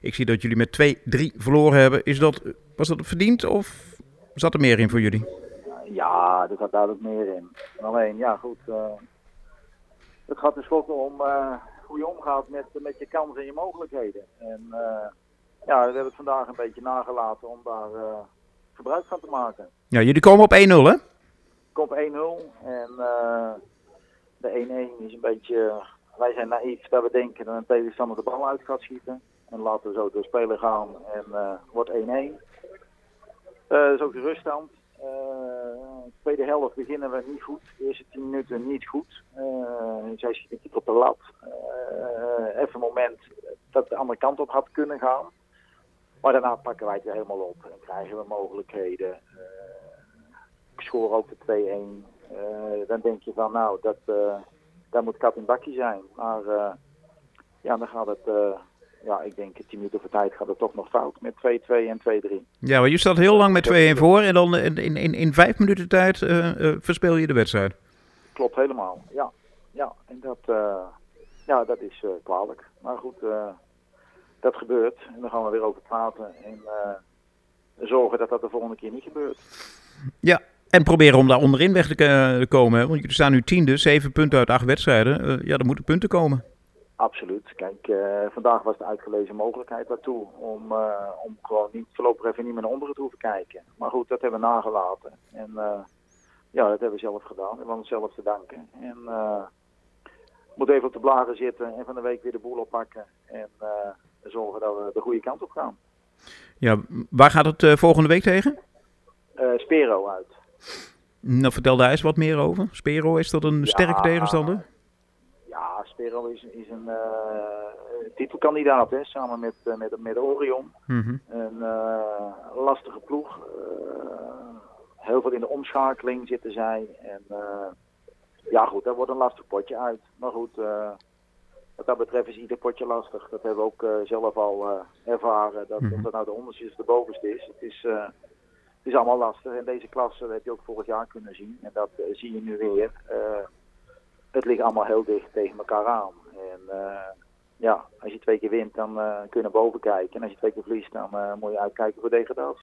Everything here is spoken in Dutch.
Ik zie dat jullie met 2-3 verloren hebben. Is dat, was dat verdiend of zat er meer in voor jullie? Ja, er zat duidelijk meer in. Alleen, ja goed. eh, het gaat tenslotte om eh, hoe je omgaat met, met je kansen en je mogelijkheden. En eh, ja, we hebben het vandaag een beetje nagelaten om daar gebruik van te maken. Ja, jullie komen op 1-0 hè? Komt 1-0 en de 1-1 is een beetje... wij zijn naïef dat we denken dat een tegenstander de bal uit gaat schieten. En laten we zo door spelen gaan en eh, wordt 1-1. Eh, dat is ook de ruststand. Eh, tweede helft beginnen we niet goed. De eerste 10 minuten niet goed. Eh, zij schiet een op de lat. Even een moment dat de andere kant op had kunnen gaan. Maar daarna pakken wij het helemaal op en krijgen we mogelijkheden. Ik scoor ook de 2-1. Eh, dan denk je van nou, dat, dat moet kat in bakje zijn. Maar eh, ja, dan gaat het, eh, ja, ik denk 10 minuten voor tijd gaat het toch nog fout met 2-2 en 2-3. Ja, maar je staat heel lang met 2-1 voor en dan in, in, in, in vijf minuten tijd eh, verspeel je de wedstrijd. Klopt helemaal, ja. Ja, en dat, ja, dat is kwalijk. Maar goed, dat gebeurt. En daar gaan we weer over praten. En zorgen dat dat de volgende keer niet gebeurt. Ja, en proberen om daar onderin weg te komen. Want jullie staan nu tiende, zeven punten uit acht wedstrijden. Eh, ja, er moeten punten komen. Absoluut. Kijk, eh, vandaag was de uitgelezen mogelijkheid daartoe om, eh, om gewoon niet, voorlopig even niet meer naar onderen te hoeven kijken. Maar goed, dat hebben we nagelaten. En ja, dat hebben we zelf gedaan. We hebben onszelf te danken. En moet even op de blaren zitten en van de week weer de boel oppakken. En zorgen dat we de goede kant op gaan. Ja, waar gaat het volgende week tegen? Spero uit. Nou, vertel daar eens wat meer over. Spero, is dat een Ja. sterke tegenstander? Ja, Spero is, is een eh, titelkandidaat, hè, samen met, eh, met, met Orion. Mhm. Een eh, lastige ploeg. Heel veel in de omschakeling zitten zij. En ja goed, dat wordt een lastig potje uit. Maar goed, wat dat betreft is ieder potje lastig. Dat hebben we ook zelf al ervaren. Dat Mhm. of dat nou de onderste is of de bovenste is. Het is, is allemaal lastig. En deze klasse heb je ook vorig jaar kunnen zien. En dat eh, zie je nu weer. Eh, het ligt allemaal heel dicht tegen elkaar aan. En eh, ja, als je twee keer wint, dan kun je naar boven kijken. En als je twee keer verliest, dan moet je uitkijken voor degradatie.